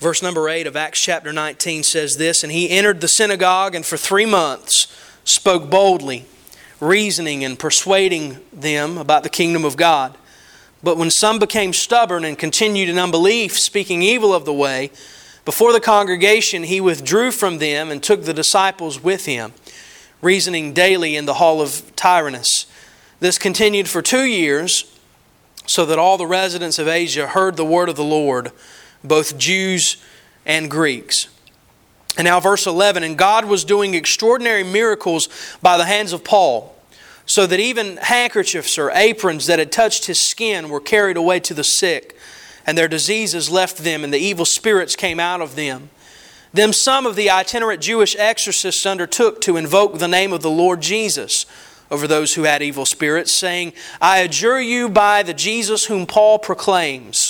Verse number 8 of Acts chapter 19 says this And he entered the synagogue and for three months spoke boldly, reasoning and persuading them about the kingdom of God. But when some became stubborn and continued in unbelief, speaking evil of the way, before the congregation he withdrew from them and took the disciples with him, reasoning daily in the hall of Tyrannus. This continued for two years, so that all the residents of Asia heard the word of the Lord, both Jews and Greeks. And now, verse 11 And God was doing extraordinary miracles by the hands of Paul so that even handkerchiefs or aprons that had touched his skin were carried away to the sick, and their diseases left them, and the evil spirits came out of them. Then some of the itinerant Jewish exorcists undertook to invoke the name of the Lord Jesus over those who had evil spirits, saying, I adjure you by the Jesus whom Paul proclaims.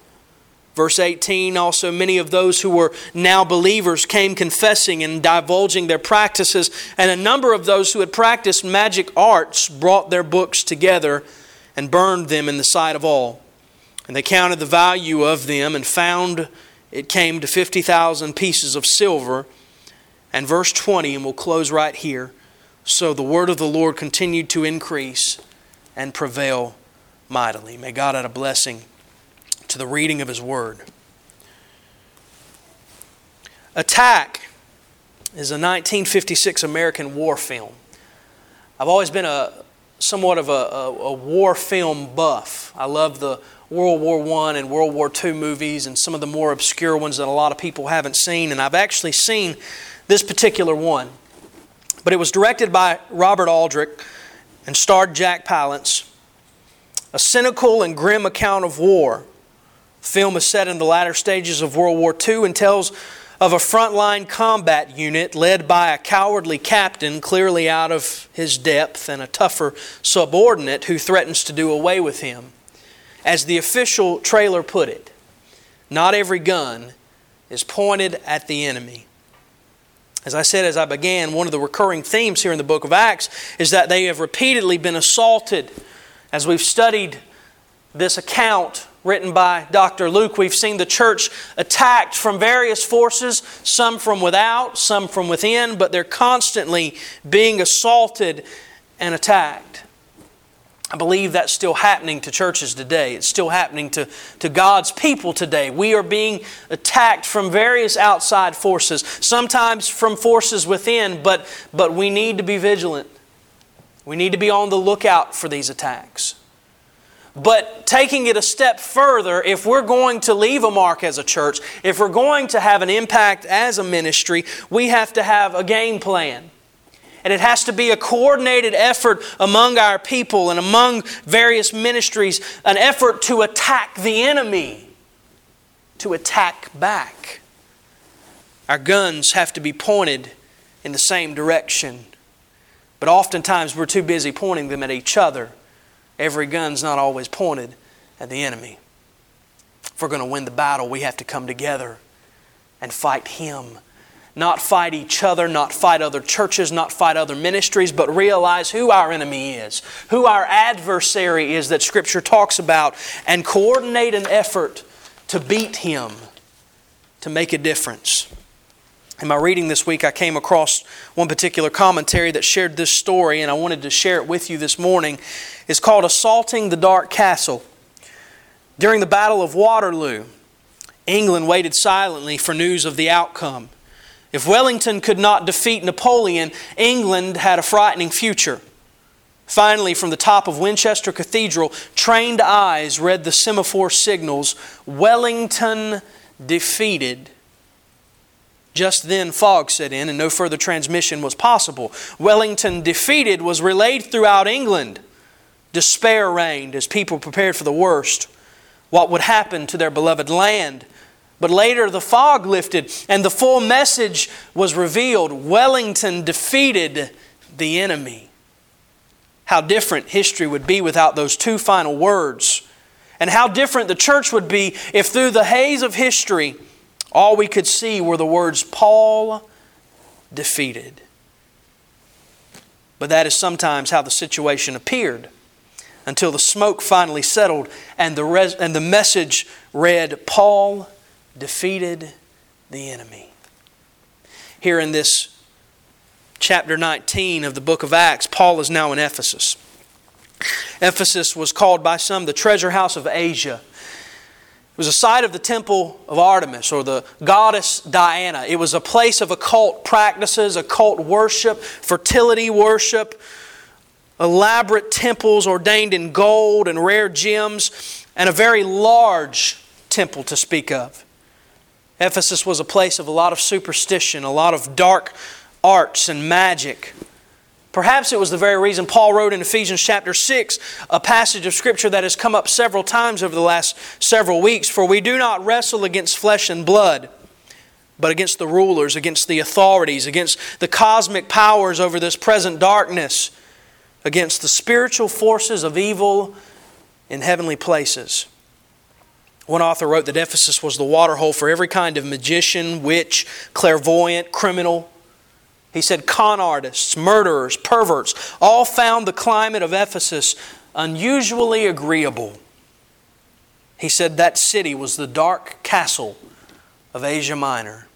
Verse 18 also, many of those who were now believers came confessing and divulging their practices, and a number of those who had practiced magic arts brought their books together and burned them in the sight of all. And they counted the value of them and found it came to 50,000 pieces of silver. And verse 20, and we'll close right here. So the word of the Lord continued to increase and prevail mightily. May God add a blessing to the reading of His Word. Attack is a 1956 American war film. I've always been a somewhat of a, a, a war film buff. I love the World War I and World War II movies and some of the more obscure ones that a lot of people haven't seen. And I've actually seen this particular one. But it was directed by Robert Aldrich and starred Jack Palance. A cynical and grim account of war film is set in the latter stages of World War II and tells of a frontline combat unit led by a cowardly captain clearly out of his depth and a tougher subordinate who threatens to do away with him. As the official trailer put it, not every gun is pointed at the enemy. As I said as I began, one of the recurring themes here in the book of Acts is that they have repeatedly been assaulted. As we've studied this account written by Dr. Luke, we've seen the church attacked from various forces, some from without, some from within, but they're constantly being assaulted and attacked. I believe that's still happening to churches today. It's still happening to, to God's people today. We are being attacked from various outside forces, sometimes from forces within, but, but we need to be vigilant. We need to be on the lookout for these attacks. But taking it a step further, if we're going to leave a mark as a church, if we're going to have an impact as a ministry, we have to have a game plan. And it has to be a coordinated effort among our people and among various ministries, an effort to attack the enemy, to attack back. Our guns have to be pointed in the same direction. But oftentimes we're too busy pointing them at each other every gun's not always pointed at the enemy. If we're going to win the battle, we have to come together and fight Him. Not fight each other, not fight other churches, not fight other ministries, but realize who our enemy is, who our adversary is that Scripture talks about, and coordinate an effort to beat him, to make a difference. In my reading this week, I came across one particular commentary that shared this story, and I wanted to share it with you this morning. It's called Assaulting the Dark Castle. During the Battle of Waterloo, England waited silently for news of the outcome. If Wellington could not defeat Napoleon, England had a frightening future. Finally, from the top of Winchester Cathedral, trained eyes read the semaphore signals Wellington defeated. Just then, fog set in, and no further transmission was possible. Wellington, defeated, was relayed throughout England. Despair reigned as people prepared for the worst. What would happen to their beloved land? But later the fog lifted and the full message was revealed. Wellington defeated the enemy. How different history would be without those two final words. And how different the church would be if through the haze of history all we could see were the words Paul defeated. But that is sometimes how the situation appeared until the smoke finally settled and the, res- and the message read Paul defeated the enemy. Here in this chapter 19 of the book of Acts, Paul is now in Ephesus. Ephesus was called by some the treasure house of Asia. It was a site of the temple of Artemis or the goddess Diana. It was a place of occult practices, occult worship, fertility worship, elaborate temples ordained in gold and rare gems, and a very large temple to speak of. Ephesus was a place of a lot of superstition, a lot of dark arts and magic. Perhaps it was the very reason Paul wrote in Ephesians chapter 6, a passage of Scripture that has come up several times over the last several weeks. For we do not wrestle against flesh and blood, but against the rulers, against the authorities, against the cosmic powers over this present darkness, against the spiritual forces of evil in heavenly places. One author wrote that Ephesus was the waterhole for every kind of magician, witch, clairvoyant, criminal. He said con artists, murderers, perverts all found the climate of Ephesus unusually agreeable. He said that city was the dark castle of Asia Minor.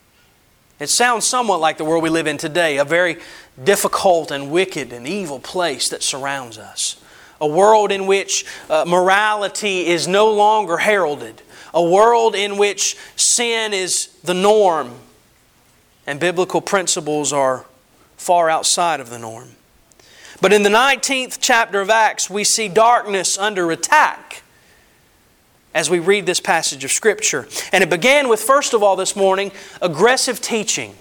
It sounds somewhat like the world we live in today, a very difficult and wicked and evil place that surrounds us. A world in which uh, morality is no longer heralded a world in which sin is the norm and biblical principles are far outside of the norm. But in the 19th chapter of Acts, we see darkness under attack as we read this passage of Scripture. And it began with, first of all, this morning, aggressive teaching.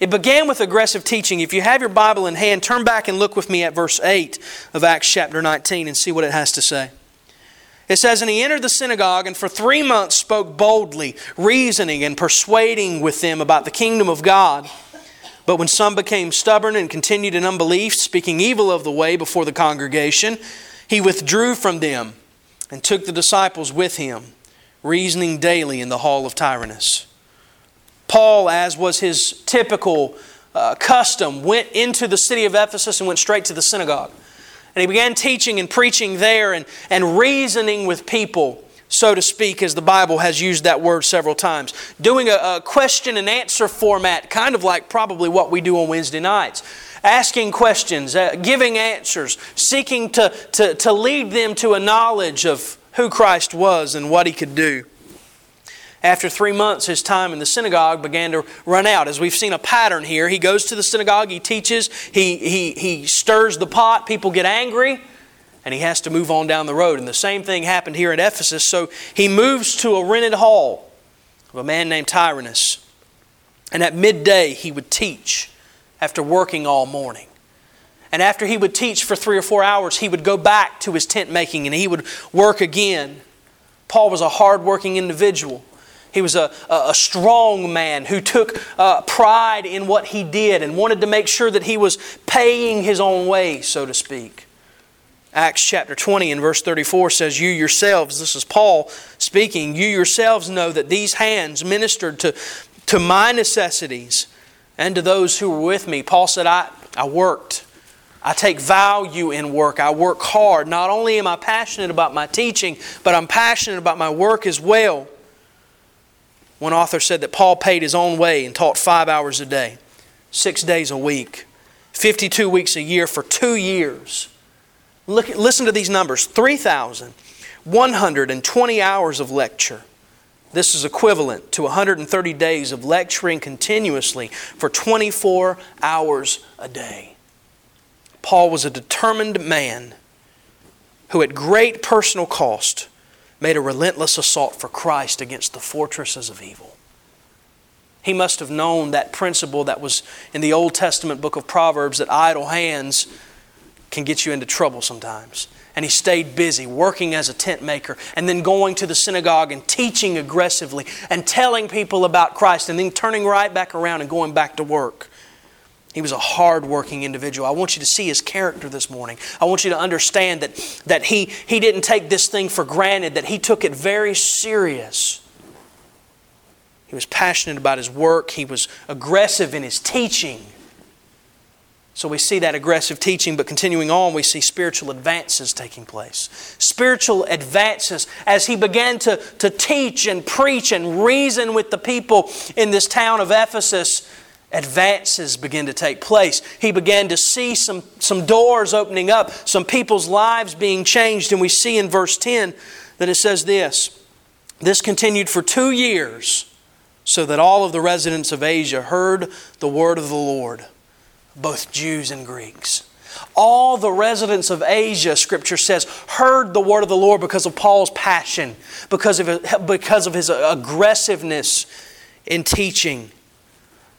It began with aggressive teaching. If you have your Bible in hand, turn back and look with me at verse 8 of Acts chapter 19 and see what it has to say. It says, And he entered the synagogue and for three months spoke boldly, reasoning and persuading with them about the kingdom of God. But when some became stubborn and continued in unbelief, speaking evil of the way before the congregation, he withdrew from them and took the disciples with him, reasoning daily in the hall of Tyrannus. Paul, as was his typical uh, custom, went into the city of Ephesus and went straight to the synagogue. And he began teaching and preaching there and, and reasoning with people, so to speak, as the Bible has used that word several times. Doing a, a question and answer format, kind of like probably what we do on Wednesday nights asking questions, uh, giving answers, seeking to, to, to lead them to a knowledge of who Christ was and what He could do. After three months, his time in the synagogue began to run out. As we've seen a pattern here, he goes to the synagogue, he teaches, he, he, he stirs the pot, people get angry, and he has to move on down the road. And the same thing happened here at Ephesus. So he moves to a rented hall of a man named Tyrannus. And at midday, he would teach after working all morning. And after he would teach for three or four hours, he would go back to his tent making and he would work again. Paul was a hard-working individual. He was a, a strong man who took uh, pride in what he did and wanted to make sure that he was paying his own way, so to speak. Acts chapter 20 and verse 34 says, You yourselves, this is Paul speaking, you yourselves know that these hands ministered to, to my necessities and to those who were with me. Paul said, I, I worked. I take value in work. I work hard. Not only am I passionate about my teaching, but I'm passionate about my work as well. One author said that Paul paid his own way and taught five hours a day, six days a week, 52 weeks a year for two years. Look, listen to these numbers 3,120 hours of lecture. This is equivalent to 130 days of lecturing continuously for 24 hours a day. Paul was a determined man who, at great personal cost, made a relentless assault for Christ against the fortresses of evil. He must have known that principle that was in the Old Testament book of Proverbs that idle hands can get you into trouble sometimes. And he stayed busy working as a tent maker and then going to the synagogue and teaching aggressively and telling people about Christ and then turning right back around and going back to work. He was a hard-working individual. I want you to see his character this morning. I want you to understand that, that he, he didn't take this thing for granted, that he took it very serious. He was passionate about his work. He was aggressive in his teaching. So we see that aggressive teaching, but continuing on, we see spiritual advances taking place. Spiritual advances as he began to, to teach and preach and reason with the people in this town of Ephesus. Advances begin to take place. He began to see some, some doors opening up, some people's lives being changed. And we see in verse 10 that it says this This continued for two years, so that all of the residents of Asia heard the word of the Lord both Jews and Greeks. All the residents of Asia, Scripture says, heard the word of the Lord because of Paul's passion, because of, because of his aggressiveness in teaching.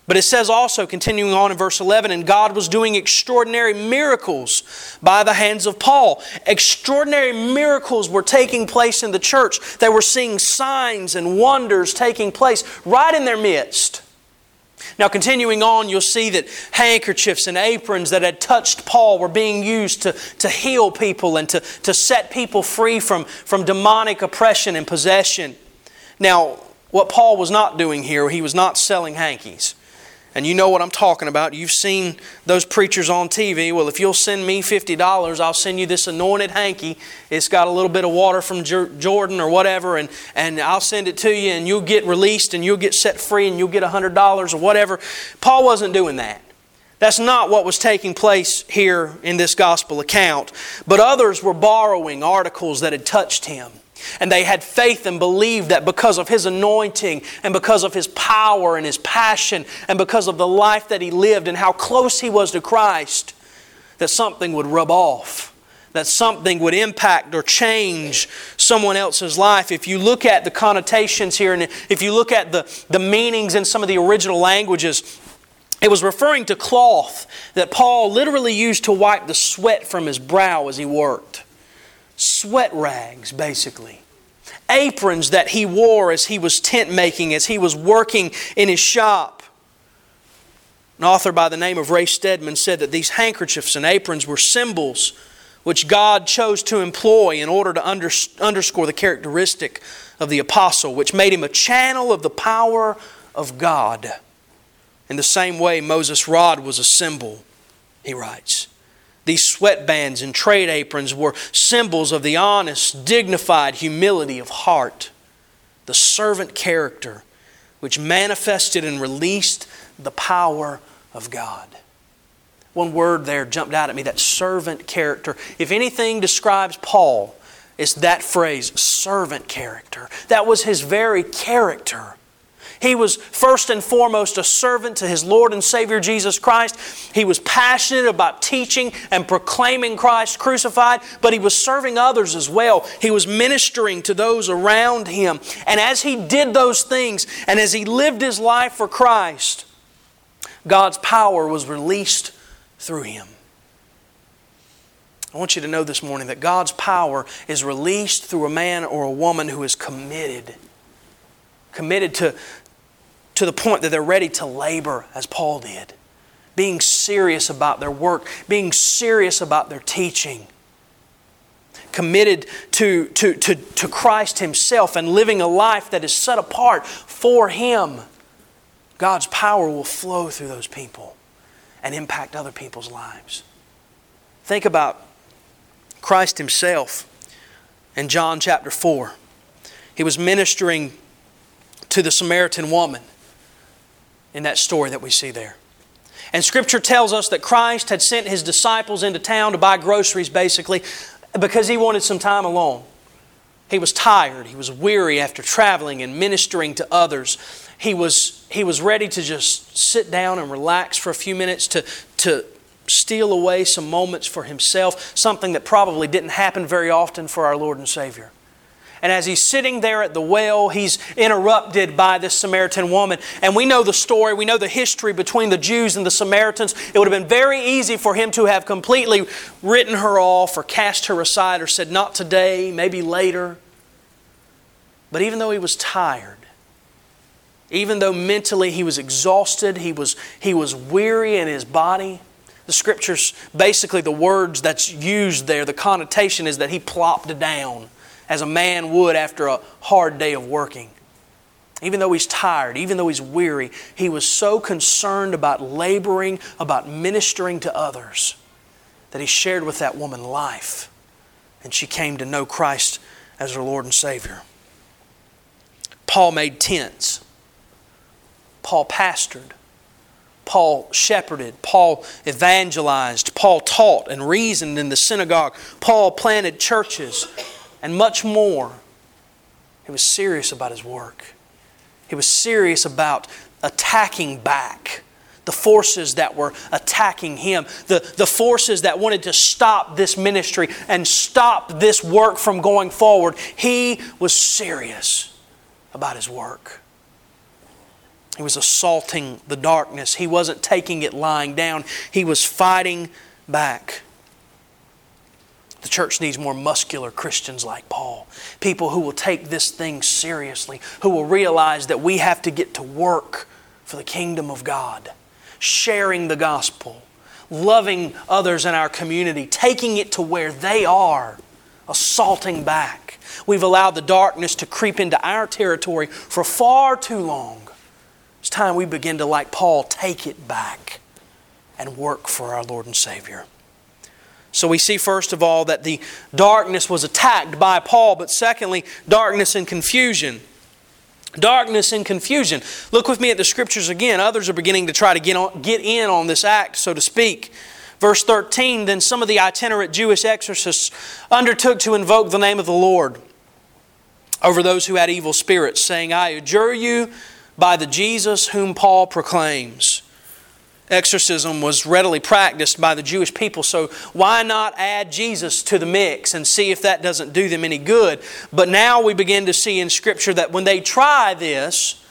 But it says also, continuing on in verse 11, and God was doing extraordinary miracles by the hands of Paul. Extraordinary miracles were taking place in the church. They were seeing signs and wonders taking place right in their midst. Now, continuing on, you'll see that handkerchiefs and aprons that had touched Paul were being used to, to heal people and to, to set people free from, from demonic oppression and possession. Now, what Paul was not doing here, he was not selling hankies and you know what I'm talking about. You've seen those preachers on TV. Well, if you'll send me $50, I'll send you this anointed hanky. It's got a little bit of water from Jordan or whatever, and, and I'll send it to you, and you'll get released, and you'll get set free, and you'll get $100 or whatever. Paul wasn't doing that. That's not what was taking place here in this gospel account. But others were borrowing articles that had touched him. And they had faith and believed that because of his anointing and because of his power and his passion and because of the life that he lived and how close he was to Christ, that something would rub off, that something would impact or change someone else's life. If you look at the connotations here and if you look at the, the meanings in some of the original languages, it was referring to cloth that Paul literally used to wipe the sweat from his brow as he worked sweat rags, basically. Aprons that he wore as he was tent making, as he was working in his shop. An author by the name of Ray Stedman said that these handkerchiefs and aprons were symbols which God chose to employ in order to underscore the characteristic of the apostle, which made him a channel of the power of God. In the same way, Moses' rod was a symbol, he writes. These sweatbands and trade aprons were symbols of the honest, dignified humility of heart, the servant character which manifested and released the power of God. One word there jumped out at me that servant character. If anything describes Paul, it's that phrase, servant character. That was his very character. He was first and foremost a servant to his Lord and Savior Jesus Christ. He was passionate about teaching and proclaiming Christ crucified, but he was serving others as well. He was ministering to those around him. And as he did those things and as he lived his life for Christ, God's power was released through him. I want you to know this morning that God's power is released through a man or a woman who is committed committed to, to the point that they're ready to labor as Paul did, being serious about their work, being serious about their teaching, committed to, to, to, to Christ Himself and living a life that is set apart for Him. God's power will flow through those people and impact other people's lives. Think about Christ Himself in John chapter 4. He was ministering to the Samaritan woman in that story that we see there. And Scripture tells us that Christ had sent His disciples into town to buy groceries, basically, because He wanted some time alone. He was tired. He was weary after traveling and ministering to others. He was, he was ready to just sit down and relax for a few minutes, to, to steal away some moments for himself, something that probably didn't happen very often for our Lord and Savior. And as he's sitting there at the well, he's interrupted by this Samaritan woman. And we know the story, we know the history between the Jews and the Samaritans. It would have been very easy for him to have completely written her off or cast her aside or said, Not today, maybe later. But even though he was tired, even though mentally he was exhausted, he was, he was weary in his body, the scriptures, basically, the words that's used there, the connotation is that he plopped down as a man would after a hard day of working. Even though he's tired, even though he's weary, he was so concerned about laboring, about ministering to others, that he shared with that woman life. And she came to know Christ as her Lord and Savior. Paul made tents. Paul pastored. Paul shepherded, Paul evangelized, Paul taught and reasoned in the synagogue, Paul planted churches, and much more. He was serious about his work. He was serious about attacking back the forces that were attacking him, the, the forces that wanted to stop this ministry and stop this work from going forward. He was serious about his work. He was assaulting the darkness. He wasn't taking it lying down, he was fighting back. The church needs more muscular Christians like Paul. People who will take this thing seriously, who will realize that we have to get to work for the kingdom of God, sharing the gospel, loving others in our community, taking it to where they are, assaulting back. We've allowed the darkness to creep into our territory for far too long. It's time we begin to, like Paul, take it back and work for our Lord and Savior. So we see, first of all, that the darkness was attacked by Paul, but secondly, darkness and confusion. Darkness and confusion. Look with me at the scriptures again. Others are beginning to try to get, on, get in on this act, so to speak. Verse 13 Then some of the itinerant Jewish exorcists undertook to invoke the name of the Lord over those who had evil spirits, saying, I adjure you by the Jesus whom Paul proclaims. Exorcism was readily practiced by the Jewish people, so why not add Jesus to the mix and see if that doesn't do them any good? But now we begin to see in Scripture that when they try this,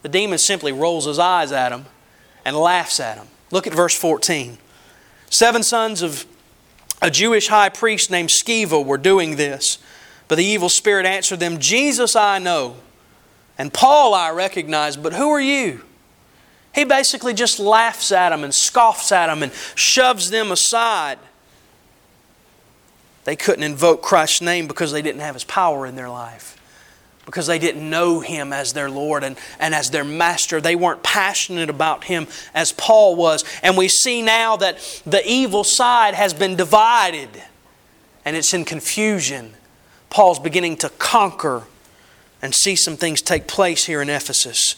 the demon simply rolls his eyes at them and laughs at them. Look at verse 14. Seven sons of a Jewish high priest named Sceva were doing this, but the evil spirit answered them, Jesus I know and Paul I recognize, but who are you? He basically just laughs at them and scoffs at them and shoves them aside. They couldn't invoke Christ's name because they didn't have His power in their life, because they didn't know Him as their Lord and, and as their Master. They weren't passionate about Him as Paul was. And we see now that the evil side has been divided and it's in confusion. Paul's beginning to conquer and see some things take place here in Ephesus.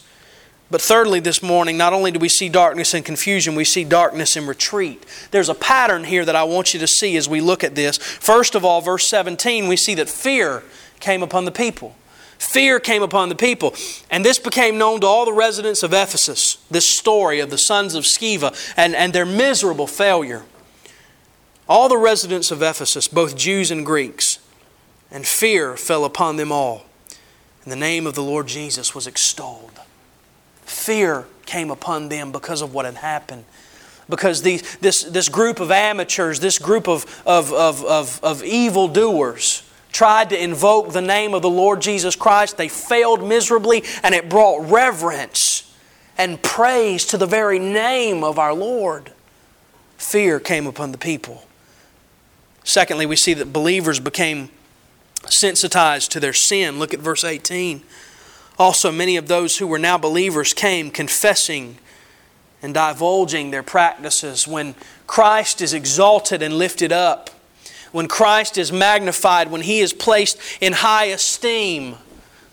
But thirdly, this morning, not only do we see darkness and confusion, we see darkness and retreat. There's a pattern here that I want you to see as we look at this. First of all, verse 17, we see that fear came upon the people. Fear came upon the people. And this became known to all the residents of Ephesus, this story of the sons of Sceva and, and their miserable failure. All the residents of Ephesus, both Jews and Greeks, and fear fell upon them all. And the name of the Lord Jesus was extolled. Fear came upon them because of what had happened. Because this, this group of amateurs, this group of, of, of, of, of evildoers, tried to invoke the name of the Lord Jesus Christ. They failed miserably, and it brought reverence and praise to the very name of our Lord. Fear came upon the people. Secondly, we see that believers became sensitized to their sin. Look at verse 18. Also, many of those who were now believers came confessing and divulging their practices. When Christ is exalted and lifted up, when Christ is magnified, when He is placed in high esteem,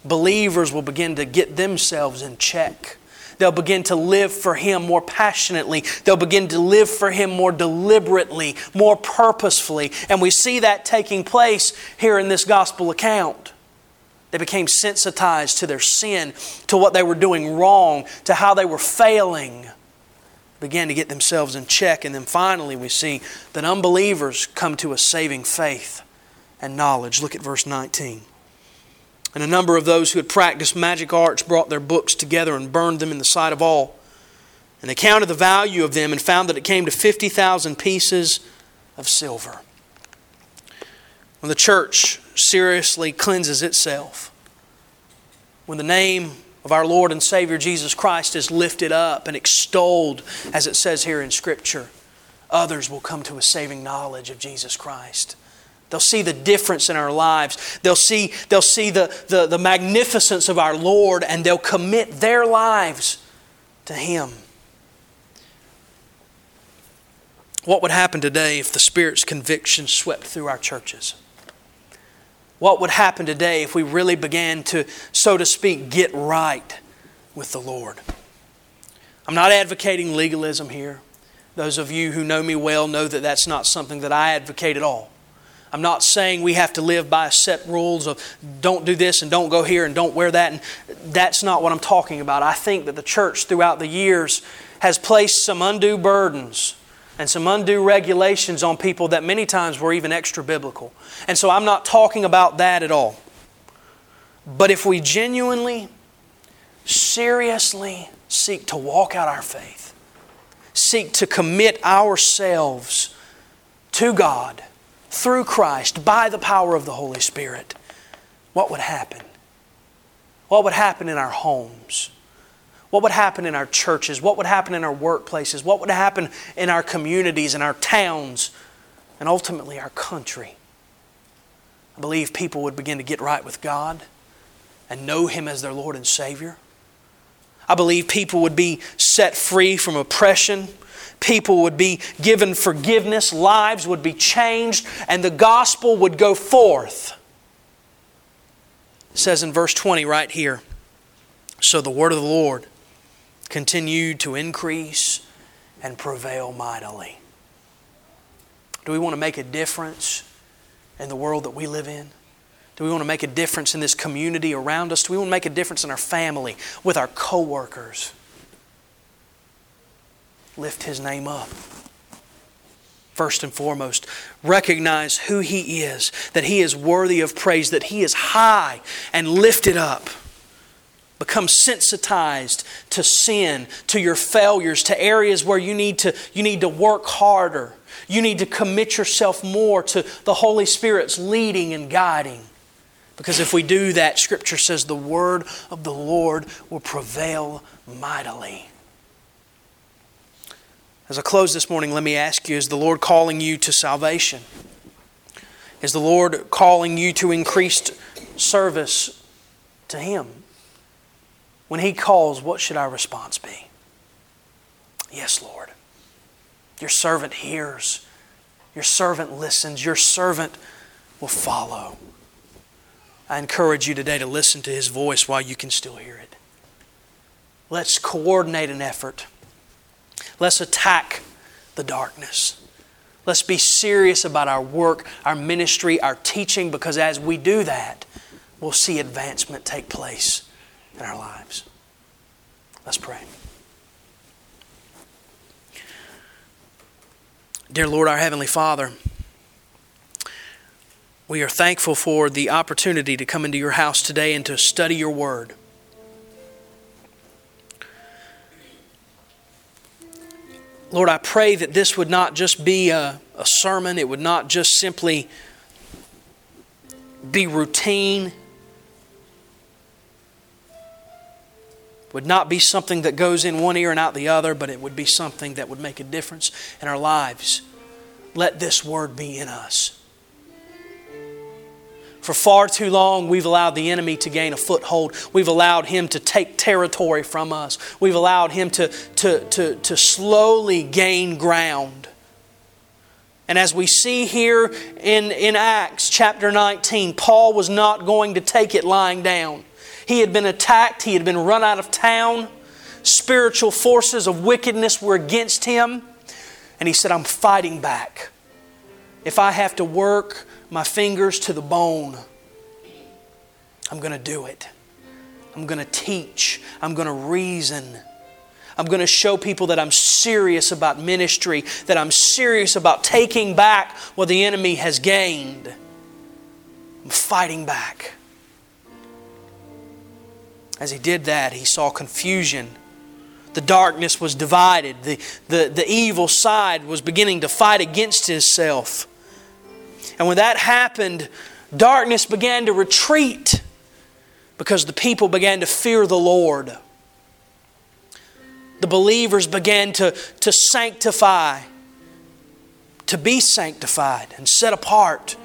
believers will begin to get themselves in check. They'll begin to live for Him more passionately. They'll begin to live for Him more deliberately, more purposefully. And we see that taking place here in this gospel account. They became sensitized to their sin, to what they were doing wrong, to how they were failing. Began to get themselves in check. And then finally, we see that unbelievers come to a saving faith and knowledge. Look at verse 19. And a number of those who had practiced magic arts brought their books together and burned them in the sight of all. And they counted the value of them and found that it came to 50,000 pieces of silver. When the church seriously cleanses itself, when the name of our Lord and Savior Jesus Christ is lifted up and extolled, as it says here in Scripture, others will come to a saving knowledge of Jesus Christ. They'll see the difference in our lives. They'll see, they'll see the, the, the magnificence of our Lord and they'll commit their lives to Him. What would happen today if the Spirit's conviction swept through our churches? What would happen today if we really began to, so to speak, get right with the Lord? I'm not advocating legalism here. Those of you who know me well know that that's not something that I advocate at all. I'm not saying we have to live by set rules of don't do this and don't go here and don't wear that. And that's not what I'm talking about. I think that the church throughout the years has placed some undue burdens and some undue regulations on people that many times were even extra biblical. And so I'm not talking about that at all. But if we genuinely, seriously seek to walk out our faith, seek to commit ourselves to God, through Christ by the power of the Holy Spirit, what would happen? What would happen in our homes? What would happen in our churches? What would happen in our workplaces? What would happen in our communities, in our towns, and ultimately our country? I believe people would begin to get right with God and know Him as their Lord and Savior. I believe people would be set free from oppression people would be given forgiveness, lives would be changed, and the gospel would go forth. It says in verse 20 right here So the word of the Lord continued to increase and prevail mightily. Do we want to make a difference in the world that we live in? Do we want to make a difference in this community around us? Do we want to make a difference in our family, with our coworkers? lift his name up. First and foremost, recognize who he is, that he is worthy of praise, that he is high and lifted up. Become sensitized to sin, to your failures, to areas where you need to, you need to work harder. You need to commit yourself more to the Holy Spirit's leading and guiding. Because if we do that, Scripture says the word of the Lord will prevail mightily. As I close this morning, let me ask you is the Lord calling you to salvation? Is the Lord calling you to increased service to Him? When He calls, what should our response be? Yes, Lord. Your servant hears, your servant listens, your servant will follow. I encourage you today to listen to His voice while you can still hear it. Let's coordinate an effort Let's attack the darkness. Let's be serious about our work, our ministry, our teaching, because as we do that, we'll see advancement take place in our lives. Let's pray. Dear Lord, our Heavenly Father, we are thankful for the opportunity to come into your house today and to study your word. Lord, I pray that this would not just be a, a sermon, it would not just simply be routine, would not be something that goes in one ear and out the other, but it would be something that would make a difference in our lives. Let this word be in us. For far too long, we've allowed the enemy to gain a foothold. We've allowed him to take territory from us. We've allowed him to, to, to, to slowly gain ground. And as we see here in, in Acts chapter 19, Paul was not going to take it lying down. He had been attacked, he had been run out of town. Spiritual forces of wickedness were against him. And he said, I'm fighting back. If I have to work my fingers to the bone. I'm going to do it. I'm going to teach. I'm going to reason. I'm going to show people that I'm serious about ministry, that I'm serious about taking back what the enemy has gained. I'm fighting back. As he did that, he saw confusion. The darkness was divided. The, the, the evil side was beginning to fight against itself. And when that happened, darkness began to retreat because the people began to fear the Lord. The believers began to, to sanctify, to be sanctified and set apart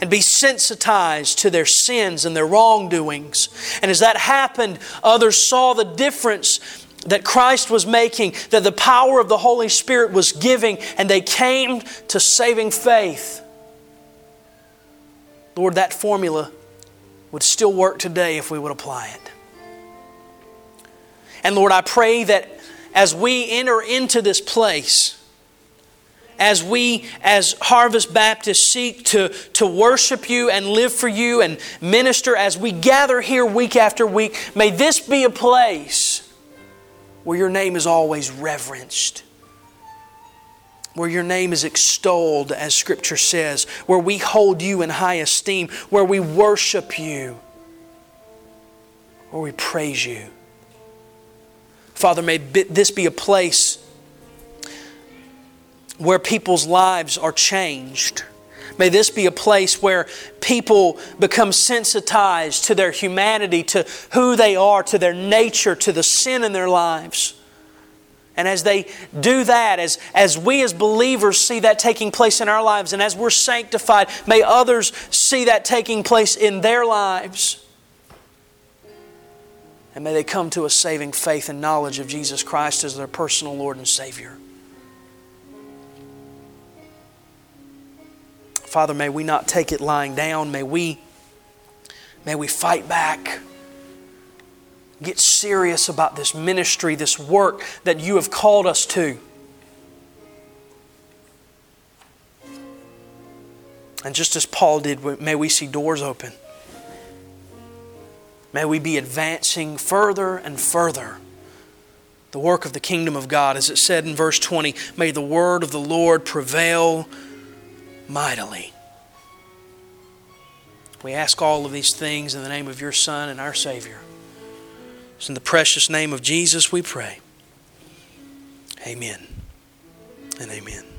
and be sensitized to their sins and their wrongdoings. And as that happened, others saw the difference that Christ was making, that the power of the Holy Spirit was giving, and they came to saving faith. Lord, that formula would still work today if we would apply it. And Lord, I pray that as we enter into this place, as we, as Harvest Baptist, seek to, to worship you and live for you and minister, as we gather here week after week, may this be a place where your name is always reverenced, where your name is extolled, as Scripture says, where we hold you in high esteem, where we worship you, where we praise you. Father, may this be a place where people's lives are changed. May this be a place where people become sensitized to their humanity, to who they are, to their nature, to the sin in their lives. And as they do that, as, as we as believers see that taking place in our lives, and as we're sanctified, may others see that taking place in their lives. And may they come to a saving faith and knowledge of Jesus Christ as their personal Lord and Savior. Father, may we not take it lying down. May we, may we fight back. Get serious about this ministry, this work that you have called us to. And just as Paul did, may we see doors open. May we be advancing further and further the work of the kingdom of God. As it said in verse 20, may the word of the Lord prevail mightily. We ask all of these things in the name of your Son and our Savior. It's in the precious name of Jesus we pray. Amen and amen.